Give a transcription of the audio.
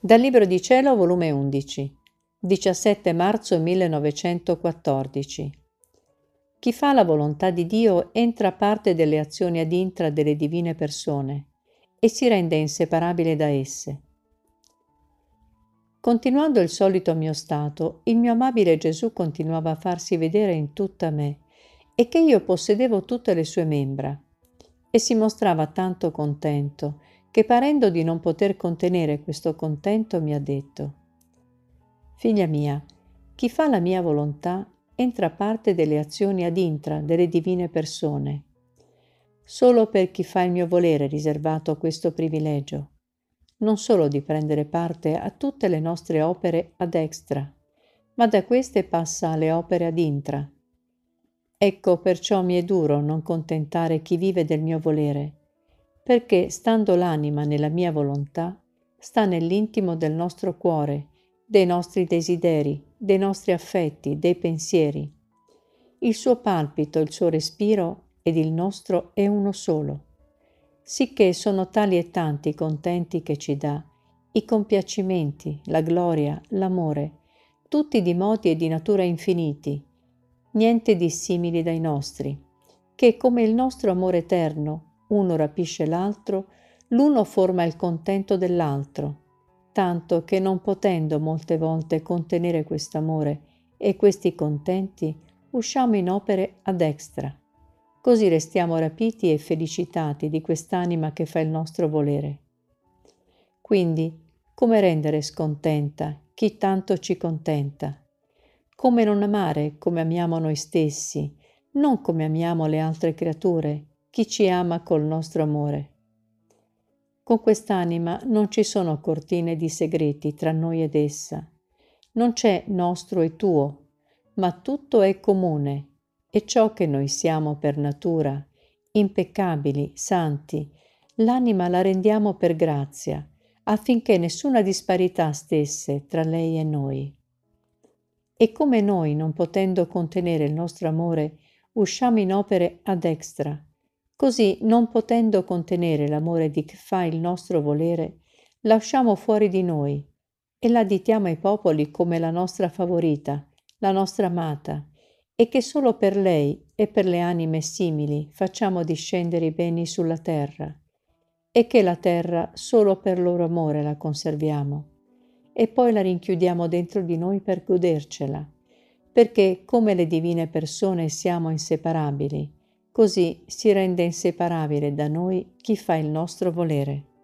Dal Libro di Cielo, volume 11, 17 marzo 1914. Chi fa la volontà di Dio entra parte delle azioni ad intra delle divine persone e si rende inseparabile da esse. Continuando il solito mio stato, il mio amabile Gesù continuava a farsi vedere in tutta me e che io possedevo tutte le sue membra e si mostrava tanto contento che parendo di non poter contenere questo contento mi ha detto, Figlia mia, chi fa la mia volontà entra parte delle azioni ad intra delle divine persone. Solo per chi fa il mio volere è riservato questo privilegio, non solo di prendere parte a tutte le nostre opere ad extra, ma da queste passa alle opere ad intra. Ecco perciò mi è duro non contentare chi vive del mio volere, perché stando l'anima nella mia volontà, sta nell'intimo del nostro cuore, dei nostri desideri, dei nostri affetti, dei pensieri. Il suo palpito, il suo respiro ed il nostro è uno solo. Sicché sono tali e tanti i contenti che ci dà, i compiacimenti, la gloria, l'amore, tutti di modi e di natura infiniti, niente dissimili dai nostri, che come il nostro amore eterno uno rapisce l'altro, l'uno forma il contento dell'altro, tanto che non potendo molte volte contenere quest'amore e questi contenti, usciamo in opere ad extra. Così restiamo rapiti e felicitati di quest'anima che fa il nostro volere. Quindi, come rendere scontenta chi tanto ci contenta? Come non amare come amiamo noi stessi, non come amiamo le altre creature, chi ci ama col nostro amore. Con quest'anima non ci sono cortine di segreti tra noi ed essa. Non c'è nostro e tuo, ma tutto è comune e ciò che noi siamo per natura, impeccabili, santi, l'anima la rendiamo per grazia, affinché nessuna disparità stesse tra lei e noi. E come noi, non potendo contenere il nostro amore, usciamo in opere ad extra, Così, non potendo contenere l'amore di chi fa il nostro volere, la usciamo fuori di noi e la additiamo ai popoli come la nostra favorita, la nostra amata, e che solo per lei e per le anime simili facciamo discendere i beni sulla terra, e che la terra solo per loro amore la conserviamo, e poi la rinchiudiamo dentro di noi per godercela, perché come le divine persone siamo inseparabili, Così si rende inseparabile da noi chi fa il nostro volere.